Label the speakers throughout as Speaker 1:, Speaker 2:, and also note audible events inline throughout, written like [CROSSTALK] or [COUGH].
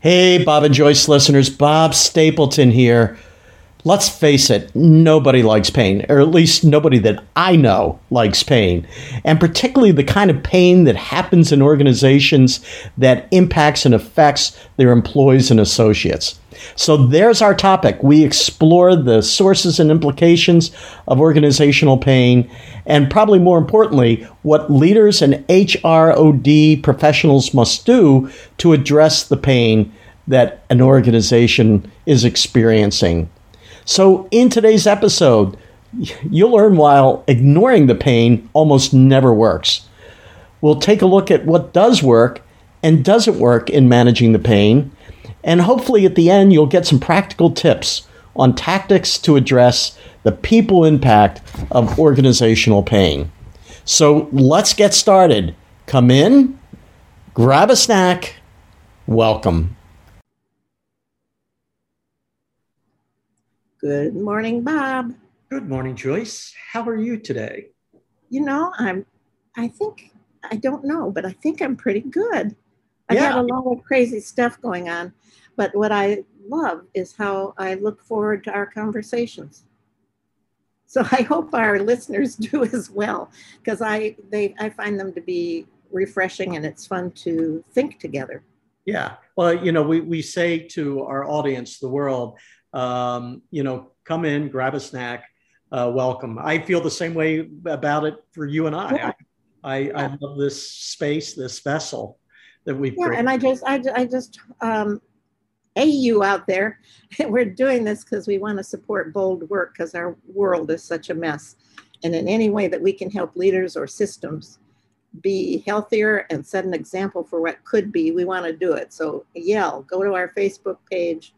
Speaker 1: Hey, Bob and Joyce listeners, Bob Stapleton here. Let's face it, nobody likes pain, or at least nobody that I know likes pain. And particularly the kind of pain that happens in organizations that impacts and affects their employees and associates. So there's our topic. We explore the sources and implications of organizational pain, and probably more importantly, what leaders and HROD professionals must do to address the pain that an organization is experiencing. So, in today's episode, you'll learn while ignoring the pain almost never works. We'll take a look at what does work and doesn't work in managing the pain and hopefully at the end, you'll get some practical tips on tactics to address the people impact of organizational pain. So let's get started. Come in, grab a snack, welcome.
Speaker 2: Good morning, Bob.
Speaker 1: Good morning, Joyce. How are you today?
Speaker 2: You know, I'm, I think, I don't know, but I think I'm pretty good. I've
Speaker 1: Yeah.
Speaker 2: had a lot of crazy stuff going on, but what I love is how I look forward to our conversations. So I hope our listeners [LAUGHS] do as well, because I they I find them to be refreshing and it's fun to think together.
Speaker 1: Yeah. Well, you know, we, we say to our audience, the world, um, you know, come in, grab a snack, uh, welcome. I feel the same way about it for you and I.
Speaker 2: Yeah.
Speaker 1: I, I, I love this space, this vessel that we've
Speaker 2: Yeah,
Speaker 1: created.
Speaker 2: and I just I, I just um, hey you out there, [LAUGHS] we're doing this because we want to support bold work because our world is such a mess, and in any way that we can help leaders or systems be healthier and set an example for what could be, we want to do it. So yell, go to our Facebook page,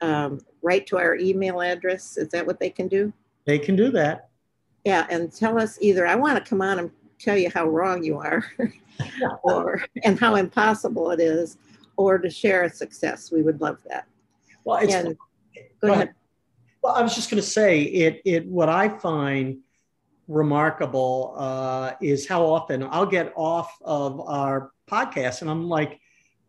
Speaker 2: um, write to our email address. Is that what they can do?
Speaker 1: they can do that.
Speaker 2: Yeah, and tell us either I want to come on and tell you how wrong you are, [LAUGHS] or and how impossible it is, or to share a success. We would love that.
Speaker 1: Well, it's
Speaker 2: And-
Speaker 1: Go
Speaker 2: Go
Speaker 1: ahead.
Speaker 2: ahead.
Speaker 1: Well, I was just going to say it. It what I find remarkable uh, is how often I'll get off of our podcast and I'm like,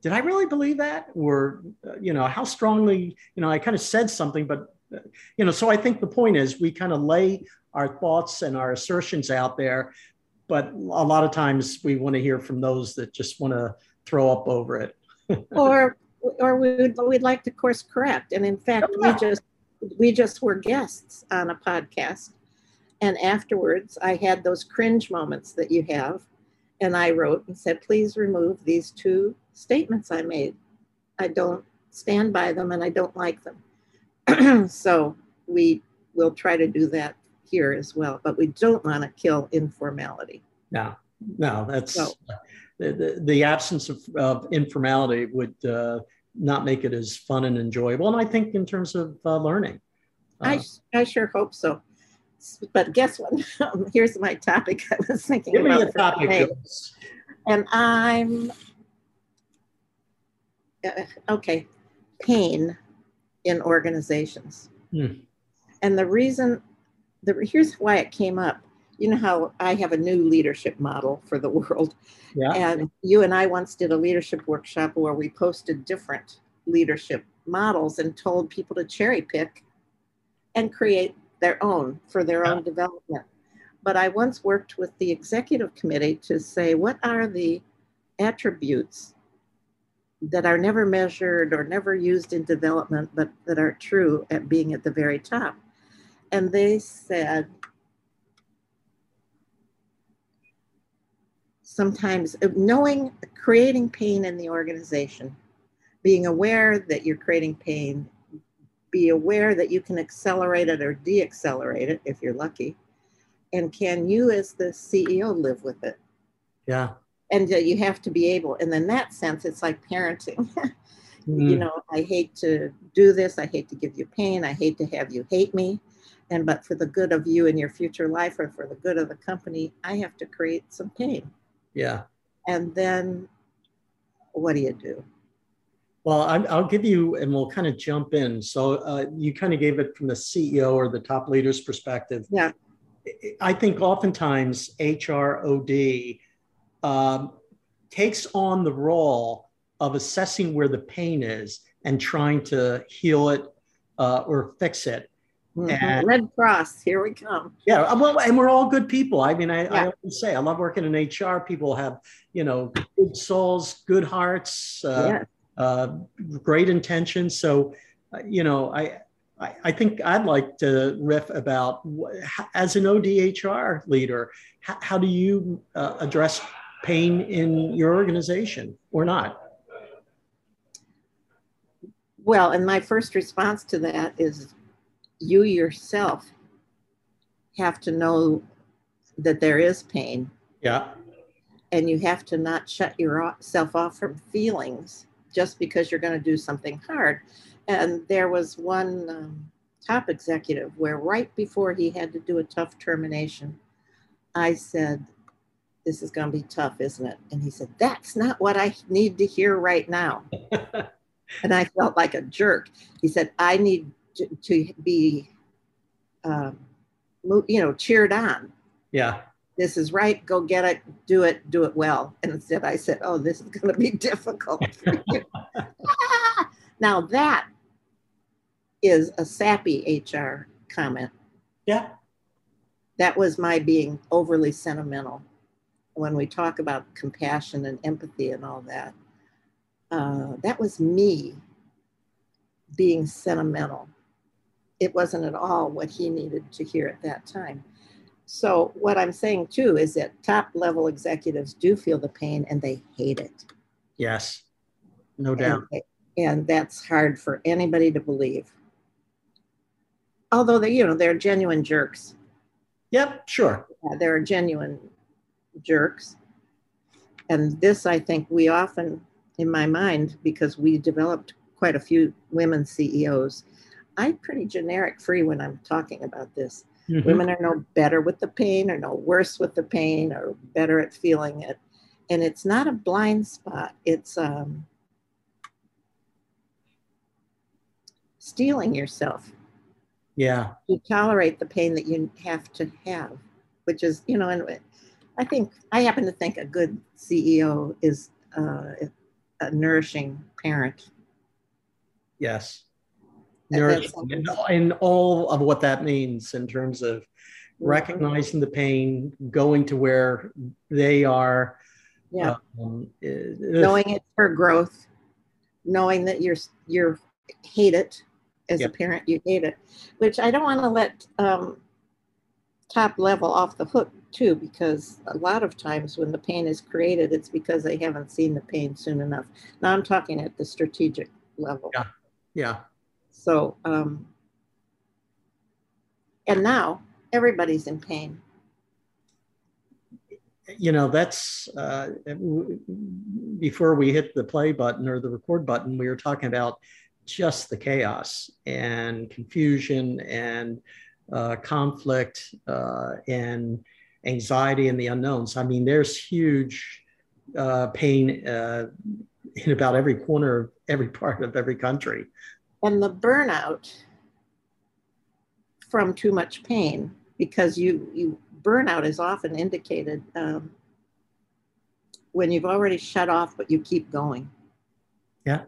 Speaker 1: did I really believe that? Or uh, you know, how strongly? You know, I kind of said something, but uh, you know, so I think the point is we kind of lay our thoughts and our assertions out there, but a lot of times we want to hear from those that just want to throw up over it. [LAUGHS]
Speaker 2: Or or we would we'd like to course correct. And in fact,
Speaker 1: Oh,
Speaker 2: we just we just were guests on a podcast, and afterwards I had those cringe moments that you have, and I wrote and said, please remove these two statements I made. I don't stand by them, and I don't like them. [CLEARS THROAT] so we will try to do that here as well, but we don't want to kill informality.
Speaker 1: No, no, that's
Speaker 2: So-
Speaker 1: the, the, the absence of, of informality would uh, not make it as fun and enjoyable. And I think in terms of uh, learning,
Speaker 2: I,
Speaker 1: uh,
Speaker 2: I sure hope so. But guess what? [LAUGHS] Here's my topic I was thinking
Speaker 1: give me
Speaker 2: about.
Speaker 1: a topic.
Speaker 2: today. And I'm, uh, okay, pain in organizations.
Speaker 1: Hmm.
Speaker 2: And the reason, the, here's why it came up. You know how I have a new leadership model for the [LAUGHS] world.
Speaker 1: Yeah,
Speaker 2: And you and I once did a leadership workshop where we posted different leadership models and told people to cherry pick and create their own for their own development. But I once worked with the executive committee to say, what are the attributes that are never measured or never used in development, but that are true at being at the very top? And they said, sometimes uh, knowing creating pain in the organization being aware that you're creating pain be aware that you can accelerate it or de-accelerate it if you're lucky. And can you as the ceo live with it?
Speaker 1: Yeah.
Speaker 2: and uh, you have to be able and in that sense it's like parenting. [LAUGHS] You
Speaker 1: Mm,
Speaker 2: know i hate to do this i hate to give you pain i hate to have you hate me. And but for the good of you and your future life or for the good of the company i have to create some pain.
Speaker 1: Yeah.
Speaker 2: and then what do you do
Speaker 1: Well, I'm, I'll give you, and we'll kind of jump in. So uh, you kind of gave it from the CEO or the top leader's perspective.
Speaker 2: Yeah.
Speaker 1: I think oftentimes HROD um, takes on the role of assessing where the pain is and trying to heal it uh, or fix it.
Speaker 2: Mm-hmm. And, Red Cross, here we come.
Speaker 1: Yeah, uh, well, and we're all good people. I mean, I, yeah. I always say I love working in HR. People have, you know, good souls, good hearts, uh, yeah. Uh, great intentions. So, uh, you know, I, I, I think I'd like to riff about as an ODHR leader, how, how do you uh, address pain in your organization or not?
Speaker 2: Well, and my first response to that is you yourself have to know that there is pain.
Speaker 1: Yeah.
Speaker 2: And you have to not shut yourself off from feelings just because you're going to do something hard. And there was one um, top executive where, right before he had to do a tough termination, I said, This is going to be tough, isn't it? And he said, That's not what I need to hear right now. [LAUGHS] and I felt like a jerk. He said, I need to, to be, um, you know, cheered on.
Speaker 1: Yeah.
Speaker 2: This is right. Go get it. Do it. Do it well. And instead, I said, "Oh, this is [LAUGHS] going to be difficult." for you. [LAUGHS] now that is a sappy HR comment.
Speaker 1: Yeah.
Speaker 2: That was my being overly sentimental when we talk about compassion and empathy and all that. Uh, that was me being sentimental. It wasn't at all what he needed to hear at that time. So, what I'm saying too is that top level executives do feel the pain and they hate it.
Speaker 1: Yes, no doubt.
Speaker 2: And, and that's hard for anybody to believe. Although they, you know, they're genuine jerks.
Speaker 1: Yep, sure.
Speaker 2: Yeah, they're genuine jerks. And this, I think, we often in my mind because we developed quite a few women CEOs. I'm pretty generic free when I'm talking about this. Mm-hmm. Women are no better with the pain or no worse with the pain or better at feeling it. And it's not a blind spot, it's um, steeling yourself.
Speaker 1: Yeah.
Speaker 2: You tolerate the pain that you have to have, which is, you know, and I think, I happen to think a good CEO is uh, a nourishing parent.
Speaker 1: Yes. And, and all of what that means in terms of recognizing the pain, going to where they are.
Speaker 2: Yeah. Um, knowing it's for growth, knowing that you're you're hate it as yep. a parent, you hate it, which I don't want to let um, top level off the hook too, because a lot of times when the pain is created, it's because they haven't seen the pain soon enough. Now I'm talking at the strategic level.
Speaker 1: Yeah. Yeah.
Speaker 2: So, um, and now everybody's in pain.
Speaker 1: You know, that's uh, before we hit the play button or the record button, we were talking about just the chaos and confusion and uh, conflict uh, and anxiety and the unknowns. I mean, there's huge uh, pain uh, in about every corner of every [LAUGHS] part of every country.
Speaker 2: And the burnout from too much pain, because you, you burnout is often indicated um, when you've already shut off, but you keep going.
Speaker 1: Yeah.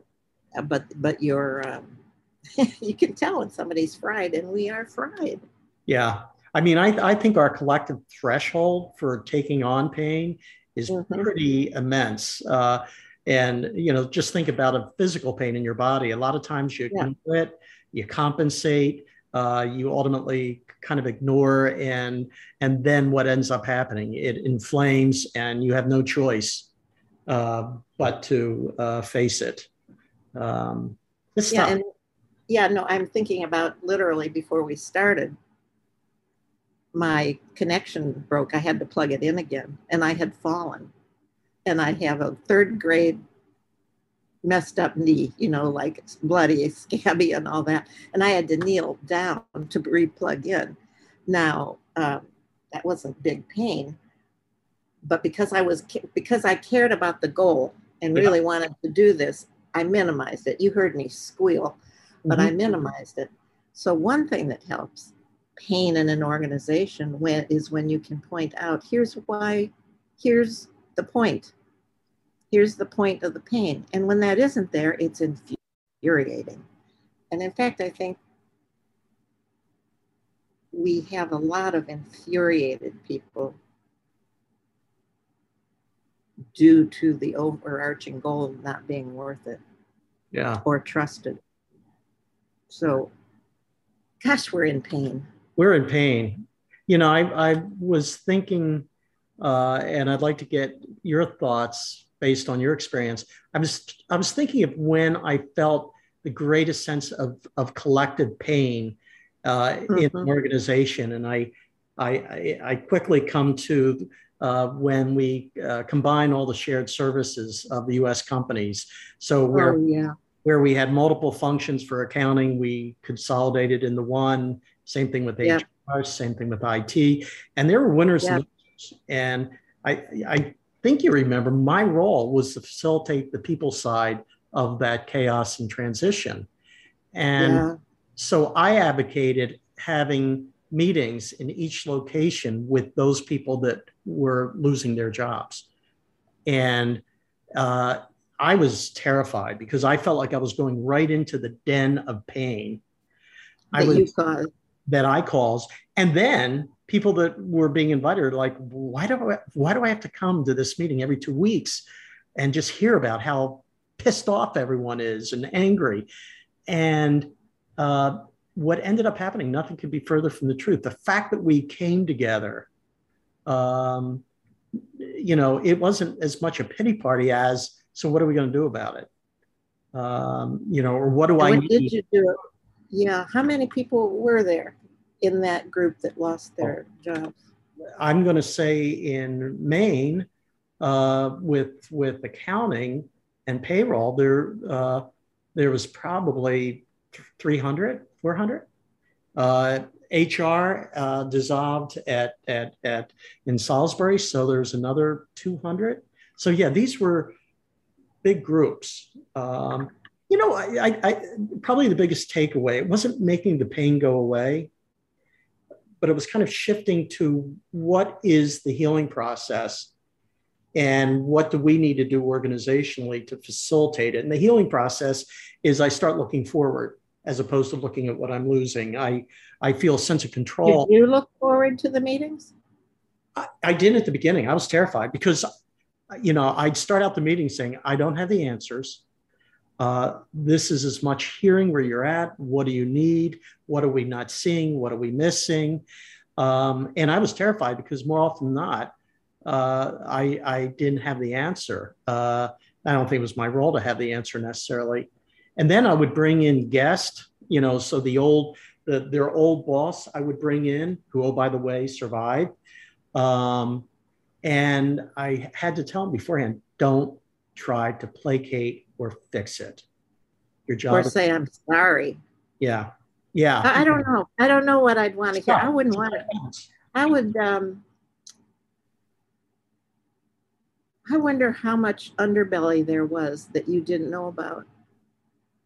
Speaker 2: Uh, but but you're um, [LAUGHS] you can tell when somebody's fried, and we are fried.
Speaker 1: Yeah, I mean, I, I think our collective threshold for taking on pain is mm-hmm. pretty immense. Uh, and, you know, just think about a physical pain in your body. A lot of times you yeah. quit, you compensate, uh, you ultimately kind of ignore, and and then what ends up happening? It inflames, and you have no choice uh, but to uh, face it. Um,
Speaker 2: yeah, and, yeah, no, I'm thinking about literally before we started my connection broke. I had to plug it in again, and I had fallen. And I have a third grade messed up knee, you know, like bloody, scabby, and all that. And I had to kneel down to re-plug in. Now, um, that was a big pain, but because I was because I cared about the goal and really yeah. wanted to do this, I minimized it. You heard me squeal, but mm-hmm. I minimized it. So one thing that helps pain in an organization when, is when you can point out here's why, here's the point. here's the point of the pain. And when that isn't there, it's infuriating. And in fact, I think we have a lot of infuriated people due to the overarching goal not being worth it
Speaker 1: yeah
Speaker 2: or trusted so gosh we're in pain
Speaker 1: we're in pain you know i, I was thinking uh, and i'd like to get your thoughts based on your experience i was i was thinking of when i felt the greatest sense of, of collective pain uh, mm-hmm. in an organization and I, I i quickly come to uh, when we uh, combine all the shared services of the U.S. companies. So where
Speaker 2: oh, yeah.
Speaker 1: where we had multiple functions for accounting, we consolidated into one. Same thing with yeah. HR. Same thing with IT. And there were winners yeah. and. And I I think you remember my role was to facilitate the people side of that chaos and transition. And yeah. so I advocated having meetings in each location with those people that were losing their jobs. And uh, I was terrified because I felt like I was going right into the den of pain.
Speaker 2: That I was.
Speaker 1: That I caused. And then people that were being invited are like, why do I, why do I have to come to this meeting every two weeks and just hear about how pissed off everyone is and angry? And uh, what ended up happening, nothing could be further from the truth. The fact that we came together, um, you know, it wasn't as much a pity party as, so what are we going to do about it? Um, you know, or what do I
Speaker 2: need? did you do? Yeah. How many people were there in that group that lost their oh. jobs?
Speaker 1: I'm going to say in Maine, uh, with with accounting and payroll, there uh, there was probably 300 400. Uh, HR uh, dissolved at, at, at in Salisbury, so there's another 200. So yeah, these were big groups. Um, you know, I, I, I, probably the biggest takeaway it wasn't making the pain go away, but it was kind of shifting to what is the healing process and what do we need to do organizationally to facilitate it. And the healing process is I start looking forward as opposed to looking at what I'm losing. I I feel a sense of control.
Speaker 2: Did you look forward to the meetings?
Speaker 1: I, I did at the beginning. I was terrified because, you know, I'd start out the meeting saying, "I don't have the answers. Uh, this is as much hearing where you're at. What do you need? What are we not seeing? What are we missing?" Um, and I was terrified because more often than not, uh, I I didn't have the answer. Uh, I don't think it was my role to have the answer necessarily. And then I would bring in guests, you know, so the old, the, their old boss I would bring in, who, oh, by the way, survived. Um, and I had to tell them beforehand, don't try to placate or fix it.
Speaker 2: Your job. Or say, I'm sorry.
Speaker 1: Yeah. Yeah.
Speaker 2: I, I don't know. I don't know what I'd want to hear. I wouldn't want to. I would, um, I wonder how much underbelly there was that you didn't know about.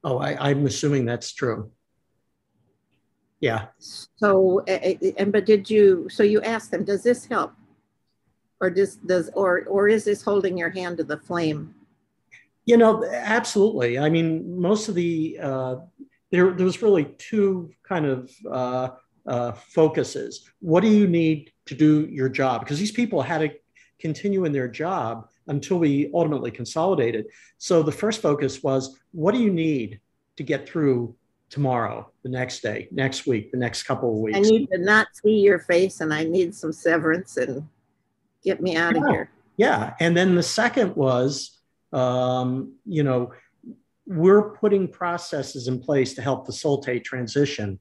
Speaker 1: Oh, I, I'm assuming that's true. Yeah.
Speaker 2: So, and but did you? So you asked them, does this help, or does does or or is this holding your hand to the flame?
Speaker 1: You know, absolutely. I mean, most of the uh, there there was really two kind of uh, uh, focuses. What do you need to do your job? Because these people had to continue in their job until we ultimately consolidated. So the first focus was what do you need to get through tomorrow, the next day, next week, the next couple of weeks?
Speaker 2: I need to not see your face and I need some severance and get me out
Speaker 1: yeah.
Speaker 2: of here.
Speaker 1: Yeah. And then the second was, um, you know, we're putting processes in place to help facilitate transition.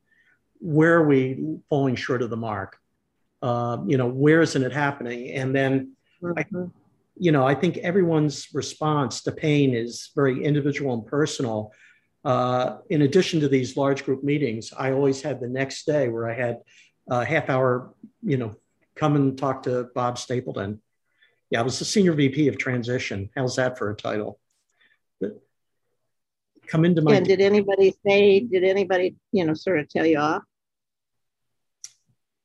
Speaker 1: Where are we falling short of the mark? Uh, you know, where isn't it happening? And then mm-hmm. I, you know, I think everyone's response to pain is very individual and personal. Uh, in addition to these large group meetings, I always had the next day where I had a half hour, you know, come and talk to Bob Stapleton. Yeah, I was the senior VP of transition. How's that for a title? But come into my.
Speaker 2: And did anybody say? Did anybody, you know, sort of tell you off?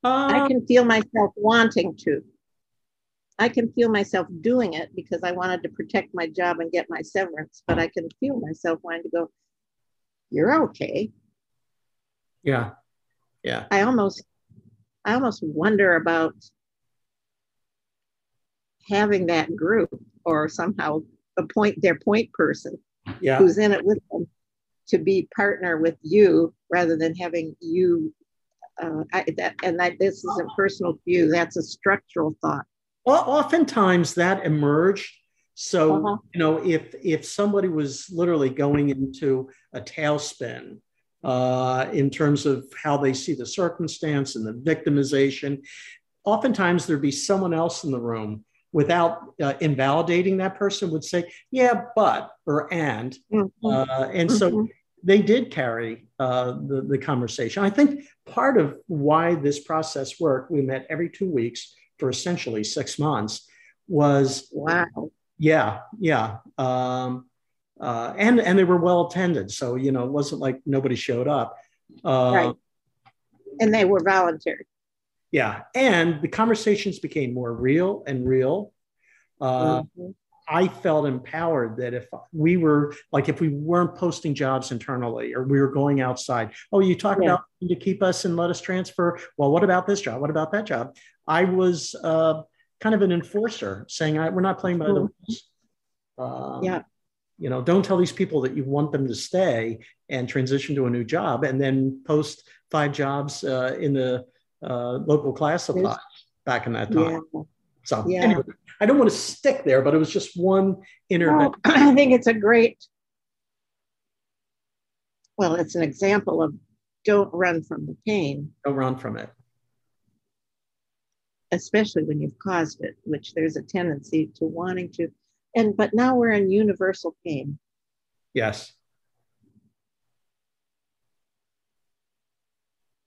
Speaker 2: I um, can feel myself wanting to. I can feel myself doing it because I wanted to protect my job and get my severance, but I can feel myself wanting to go, you're okay.
Speaker 1: Yeah. Yeah.
Speaker 2: I almost I almost wonder about having that group or somehow appoint their point person
Speaker 1: yeah.
Speaker 2: who's in it with them to be partner with you rather than having you uh, I, that, and that this isn't personal view that's a structural thought
Speaker 1: well oftentimes that emerged so uh-huh. you know if if somebody was literally going into a tailspin uh, in terms of how they see the circumstance and the victimization oftentimes there'd be someone else in the room without uh, invalidating that person would say yeah but or and mm-hmm. uh, and so mm-hmm. they did carry uh, the, the conversation i think part of why this process worked we met every two weeks for essentially six months was
Speaker 2: wow
Speaker 1: yeah yeah um, uh, and and they were well attended so you know it wasn't like nobody showed up uh,
Speaker 2: right and they were voluntary
Speaker 1: yeah and the conversations became more real and real uh, mm-hmm. i felt empowered that if we were like if we weren't posting jobs internally or we were going outside oh you talk yeah. about to keep us and let us transfer well what about this job what about that job i was uh, kind of an enforcer saying we're not playing by mm-hmm. the rules
Speaker 2: um, yeah
Speaker 1: you know don't tell these people that you want them to stay and transition to a new job and then post five jobs uh, in the uh, local class supply back in that time. Yeah. So yeah. anyway, I don't want to stick there, but it was just one intervention.
Speaker 2: Well, [CLEARS THROAT] I think it's a great, well, it's an example of don't run from the pain.
Speaker 1: Don't run from it.
Speaker 2: Especially when you've caused it, which there's a tendency to wanting to. And but now we're in universal pain.
Speaker 1: Yes.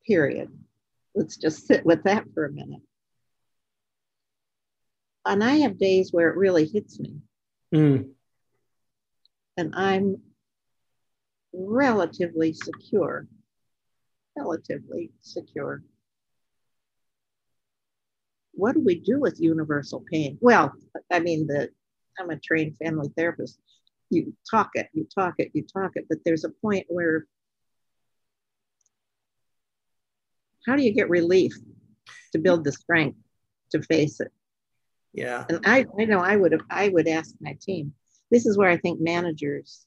Speaker 2: Period. Let's just sit with that for a minute. And I have days where it really hits me.
Speaker 1: Mm.
Speaker 2: And I'm relatively secure, relatively secure. What do we do with universal pain? Well, I mean, the I'm a trained family therapist. You talk it, you talk it, you talk it, but there's a point where how do you get relief to build the strength to face it?
Speaker 1: Yeah.
Speaker 2: And I, I know I would have I would ask my team. This is where I think managers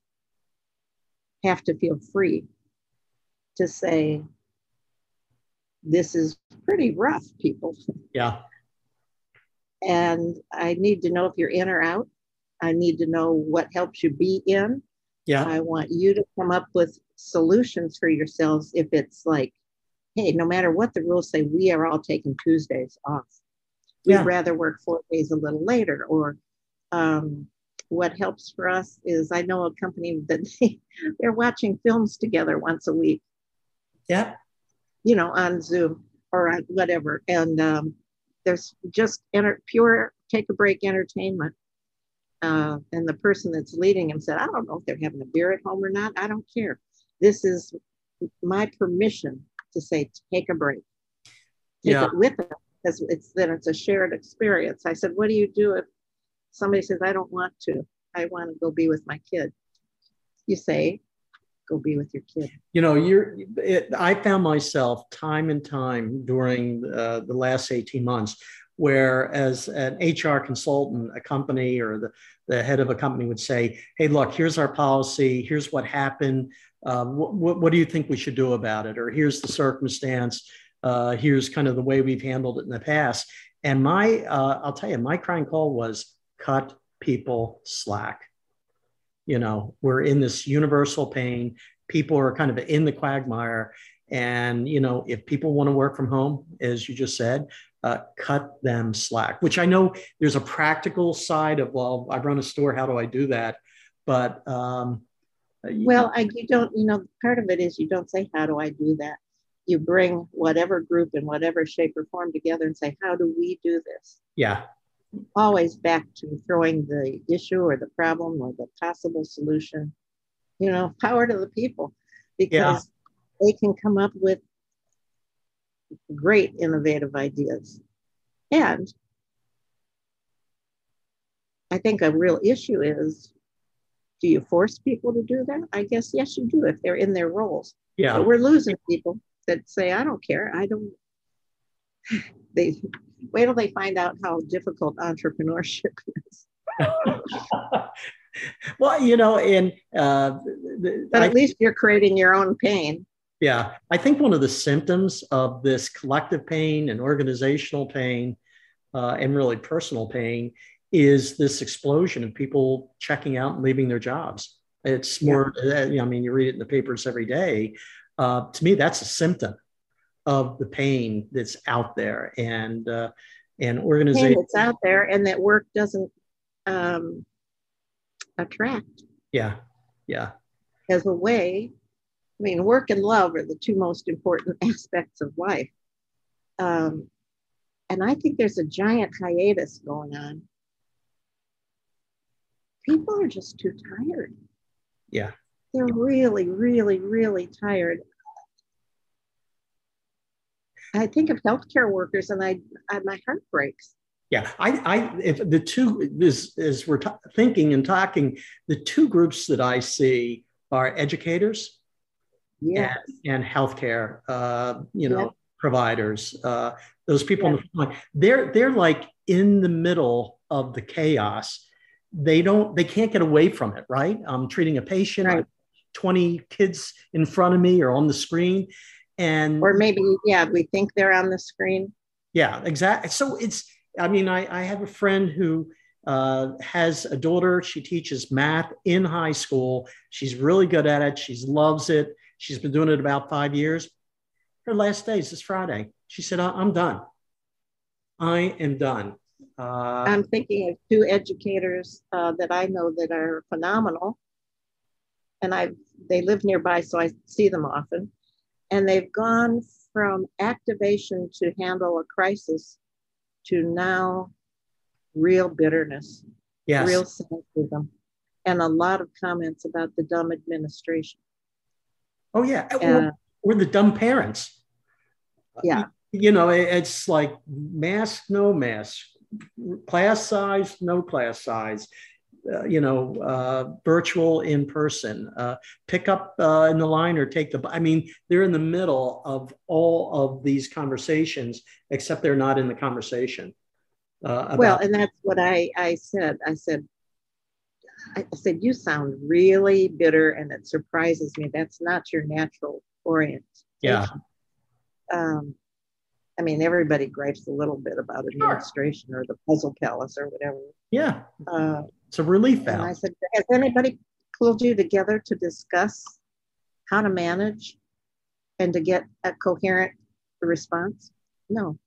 Speaker 2: have to feel free to say, this is pretty rough, people.
Speaker 1: Yeah.
Speaker 2: And I need to know if you're in or out. I need to know what helps you be in.
Speaker 1: Yeah.
Speaker 2: I want you to come up with solutions for yourselves if it's like hey, no matter what the rules say, we are all taking Tuesdays off. We'd yeah. rather work four days a little later. Or um, what helps for us is I know a company that [LAUGHS] they, they're watching films together once a week.
Speaker 1: Yeah.
Speaker 2: You know, on Zoom or on whatever. And um, there's just enter, pure take a break entertainment. Uh, and the person that's leading him said, I don't know if they're having a beer at home or not. I don't care. This is my permission to say, take a break. Take yeah. it with them because it's then it's a shared experience. I said, what do you do if somebody says, I don't want to, I want to go be with my kid? You say, go be with your kid.
Speaker 1: You know, you're. It, I found myself time and time during uh, the last eighteen months, where as an HR consultant, a company or the the head of a company would say, "Hey, look, here's our policy. Here's what happened um, what, what do you think we should do about it? Or here's the circumstance. Uh, here's kind of the way we've handled it in the past. And my, uh, I'll tell you, my crying call was cut people slack. You know, we're in this universal pain. People are kind of in the quagmire. And, you know, if people want to work from home, as you just said, uh, cut them slack, which I know there's a practical side of, well, I run a store. How do I do that? But um, Uh,
Speaker 2: well, I, you don't, you know, part of it is you don't say, how do I do that? You bring whatever group in whatever shape or form together and say, how do we do this?
Speaker 1: Yeah.
Speaker 2: Always back to throwing the issue or the problem or the possible solution. You know, power to the people because yeah. they can come up with great innovative ideas. And I think a real issue is do you force people to do that? I guess yes, you do if they're in their roles.
Speaker 1: Yeah.
Speaker 2: But we're losing people that say, I don't care. I don't. [LAUGHS] They wait till they find out how difficult entrepreneurship [LAUGHS] is. [LAUGHS]
Speaker 1: well, you know, and uh,
Speaker 2: but at I, least you're creating your own pain.
Speaker 1: Yeah, I think one of the symptoms of this collective pain and organizational pain, uh, and really personal pain, is this explosion of people checking out and leaving their jobs. It's more, yeah. I mean, you read it in the papers every day. Uh, to me, that's a symptom of the pain that's out there, and uh, and organization
Speaker 2: that's out there, and that work doesn't um, attract.
Speaker 1: Yeah, yeah.
Speaker 2: As a way, I mean, work and love are the two most important [LAUGHS] aspects of life. Um, and I think there's a giant hiatus going on people are just too tired.
Speaker 1: Yeah.
Speaker 2: They're really, really, really tired. I think of healthcare workers and I, I my heart breaks.
Speaker 1: Yeah, I, I, if the two, as, as we're t- thinking and talking, the two groups that I see are educators
Speaker 2: yes.
Speaker 1: and, and healthcare, uh, you know, providers. Uh, those people, in the front line, they're they're like in the middle of the chaos, they don't they can't get away from it right? I'm treating a patient right. 20 kids in front of me or on the screen and
Speaker 2: or maybe yeah we think they're on the screen.
Speaker 1: Yeah exactly so it's i mean i, I have a friend who uh, has a daughter she teaches math in high school she's really good at it she loves it she's been doing it about five years. Her last day is this friday. She said i'm done. I am done
Speaker 2: uh, I'm thinking of two educators uh, that I know that are phenomenal, and I they live nearby, so I see them often. And they've gone from activation to handle a crisis to now real bitterness,
Speaker 1: yes.
Speaker 2: real cynicism, and a lot of comments about the dumb administration.
Speaker 1: Oh yeah, uh, or, or the dumb parents.
Speaker 2: Yeah,
Speaker 1: you know, it's like mask, no mask, class size, no class size, uh, you know, uh, virtual, in person, uh, pick up uh, in the line or take the. I mean, they're in the middle of all of these conversations, except they're not in the conversation.
Speaker 2: Uh, about- well, and that's what I I said. I said. I said, you sound really bitter, and it surprises me. That's not your natural orientation.
Speaker 1: Yeah.
Speaker 2: Um, I mean, everybody gripes a little bit about administration sure. or the puzzle palace or whatever.
Speaker 1: Yeah. Uh, it's a relief valve.
Speaker 2: And I said, has anybody pulled you together to discuss how to manage and to get a coherent response? No.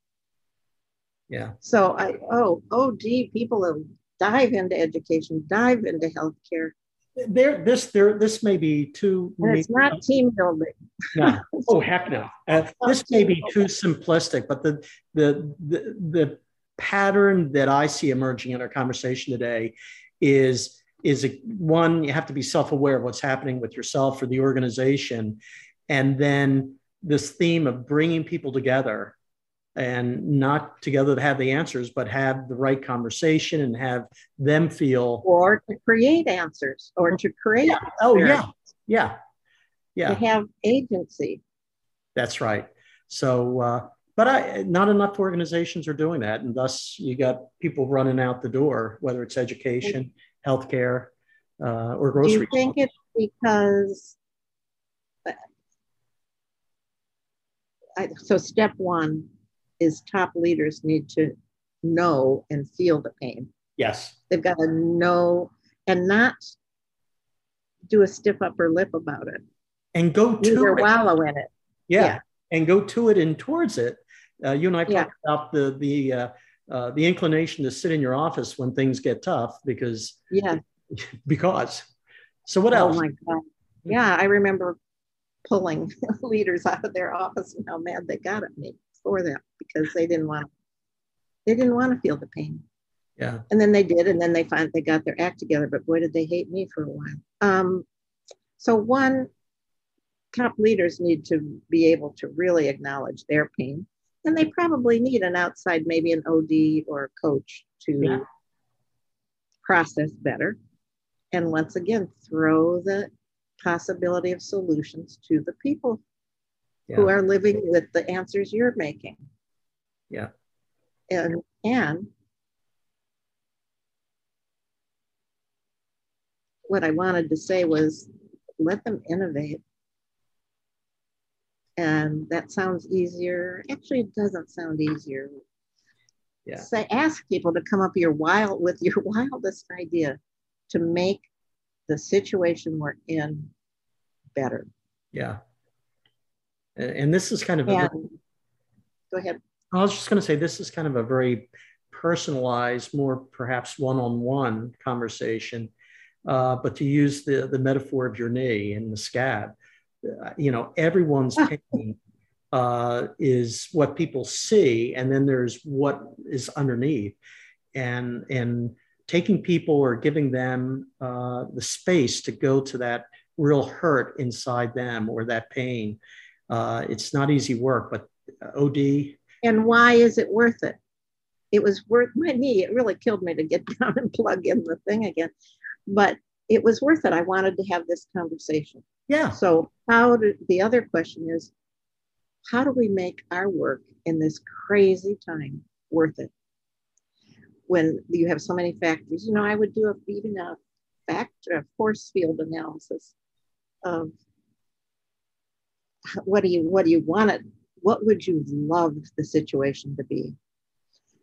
Speaker 1: Yeah.
Speaker 2: So I, oh, oh, gee, people will dive into education, dive into healthcare,
Speaker 1: there this there this may be too
Speaker 2: and it's not team building.
Speaker 1: No. [LAUGHS] Oh heck no. Uh, this may be too simplistic but the, the the the pattern that i see emerging in our conversation today is is a, one you have to be self-aware of what's happening with yourself or the organization and then this theme of bringing people together and not together to have the answers, but have the right conversation and have them feel
Speaker 2: or to create answers or to create.
Speaker 1: Yeah. Oh yeah, yeah, yeah.
Speaker 2: To have agency.
Speaker 1: That's right. So, uh, but I not enough organizations are doing that, and thus you got people running out the door, whether it's education, healthcare, uh, or grocery.
Speaker 2: Do you think it's because? I, so step one is top leaders need to know and feel the pain.
Speaker 1: Yes.
Speaker 2: They've got to know and not do a stiff upper lip about it.
Speaker 1: And go to
Speaker 2: Either it. wallow in it.
Speaker 1: Yeah. yeah. And go to it and towards it. Uh, you and I talked yeah. about the the uh, uh, the inclination to sit in your office when things get tough because
Speaker 2: yeah [LAUGHS]
Speaker 1: because so what else?
Speaker 2: Oh my god! Yeah, I remember pulling [LAUGHS] leaders out of their office and how mad they got at me for them because they didn't want they didn't want to feel the pain.
Speaker 1: Yeah.
Speaker 2: And then they did, and then they finally they got their act together. But boy, did they hate me for a while. Um, so one, top leaders need to be able to really acknowledge their pain, and they probably need an outside, maybe an OD or a coach to
Speaker 1: yeah.
Speaker 2: process better, and once again, throw the possibility of solutions to the people yeah. who are living with the answers you're making.
Speaker 1: Yeah.
Speaker 2: And and what I wanted to say was let them innovate. And that sounds easier. Actually, it doesn't sound easier.
Speaker 1: Yeah.
Speaker 2: Say ask people to come up your wild with your [LAUGHS] wildest idea to make the situation we're in better.
Speaker 1: Yeah. And this is kind of
Speaker 2: and, a, go ahead.
Speaker 1: I was just going to say this is kind of a very personalized, more perhaps one-on-one conversation. Uh, but to use the the metaphor of your knee and the scab, uh, you know, everyone's pain uh, is what people see, and then there's what is underneath, and and taking people or giving them uh, the space to go to that real hurt inside them or that pain. Uh, it's not easy work, but OD.
Speaker 2: And why is it worth it? It was worth my knee. It really killed me to get [LAUGHS] down and plug in the thing again, but it was worth it. I wanted to have this conversation.
Speaker 1: Yeah.
Speaker 2: So how do the other question is, how do we make our work in this crazy time worth it? When you have so many factors, you know, I would do a, even a factor, a force field analysis of what do you what do you want it what would you love the situation to be?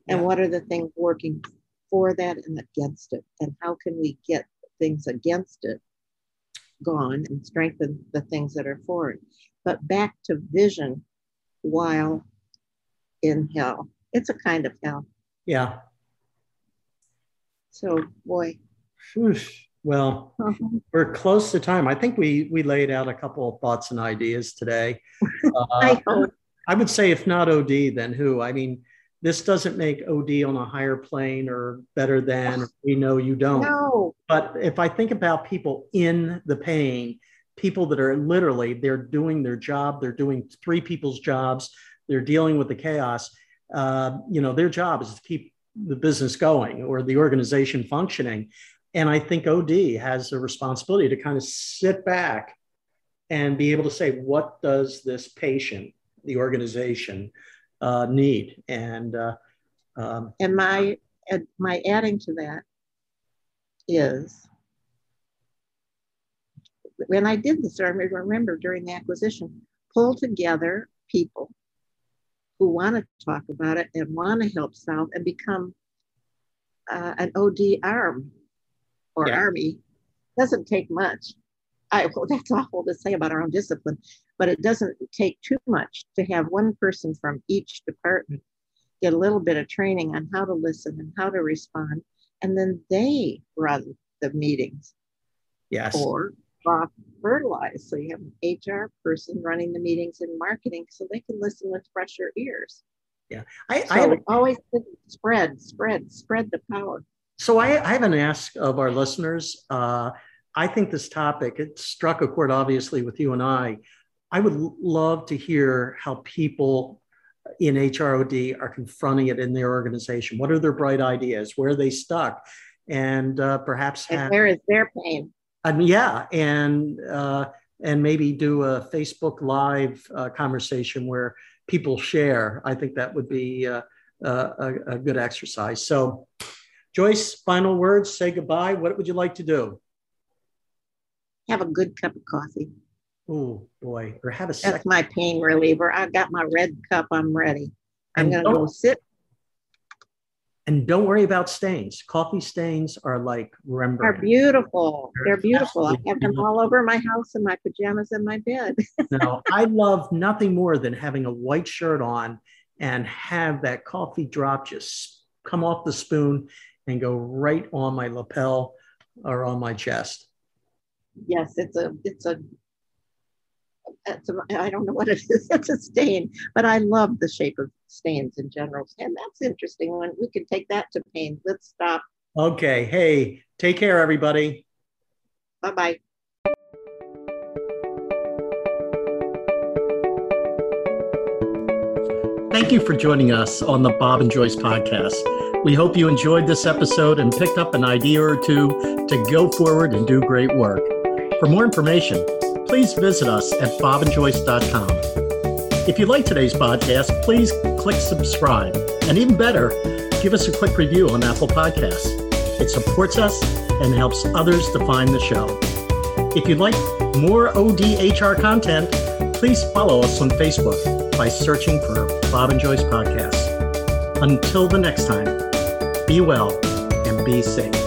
Speaker 2: And yeah. what are the things working for that and against it? And how can we get things against it gone and strengthen the things that are for it? But back to vision while in hell. It's a kind of hell.
Speaker 1: Yeah.
Speaker 2: So boy
Speaker 1: well, uh-huh. we're close to time. I think we we laid out a couple of thoughts and ideas today. [LAUGHS]
Speaker 2: Uh, I hope.
Speaker 1: I would say if not OD, then who? I mean, this doesn't make OD on a higher plane or better than. We know you don't.
Speaker 2: No.
Speaker 1: But if I think about people in the pain, people that are literally they're doing their job, they're doing three people's jobs, they're dealing with the chaos. Uh, you know, their job is to keep the business going or the organization functioning. And I think OD has a responsibility to kind of sit back and be able to say, what does this patient, the organization, uh, need? And uh, um,
Speaker 2: and my my adding to that is when I did this, I remember during the acquisition, pull together people who want to talk about it and want to help solve and become uh, an OD arm or yeah. army doesn't take much. I, well, [LAUGHS] that's awful to say about our own discipline, but it doesn't take too much to have one person from each department get a little bit of training on how to listen and how to respond, and then they run the meetings.
Speaker 1: Yes.
Speaker 2: Or off fertilize. So you have an HR person running the meetings in marketing so they can listen with fresher ears.
Speaker 1: Yeah.
Speaker 2: I, so I always spread, spread, spread the power.
Speaker 1: So I, I have an ask of our listeners. Uh, I think this topic, it struck a chord obviously with you and I. I would love to hear how people in HROD are confronting it in their organization. What are their bright ideas? Where are they stuck? And uh, perhaps
Speaker 2: have, and where is their pain?
Speaker 1: I mean, yeah, and uh, and maybe do a Facebook Live uh, conversation where people share. I think that would be uh, uh, a, a good exercise. So Joyce, final words, say goodbye. What would you like to do?
Speaker 2: Have a good cup of coffee.
Speaker 1: Oh boy, or have a
Speaker 2: second. My pain reliever. I got my red cup. I'm ready. I'm gonna go sit.
Speaker 1: And don't worry about stains. Coffee stains are like Rembrandt.
Speaker 2: Are beautiful. They're, They're beautiful. I have them all over my house and my pajamas and my bed. [LAUGHS]
Speaker 1: no, I love nothing more than having a white shirt on and have that coffee drop just come off the spoon and go right on my lapel or on my chest.
Speaker 2: Yes, it's a it's a it's a, I don't know what it is. [LAUGHS] It's a stain, but I love the shape of stains in general. And that's interesting when we can take that to pain. Let's stop.
Speaker 1: Okay. Hey, take care, everybody.
Speaker 2: Bye bye.
Speaker 1: Thank you for joining us on the Bob and Joyce podcast. We hope you enjoyed this episode and picked up an idea or two to go forward and do great work. For more information, please visit us at bobandjoyce.com. If you like today's podcast, please click subscribe. And even better, give us a quick review on Apple Podcasts. It supports us and helps others to find the show. If you'd like more ODHR content, please follow us on Facebook by searching for Bob and Joyce Podcast. Until the next time, be well and be safe.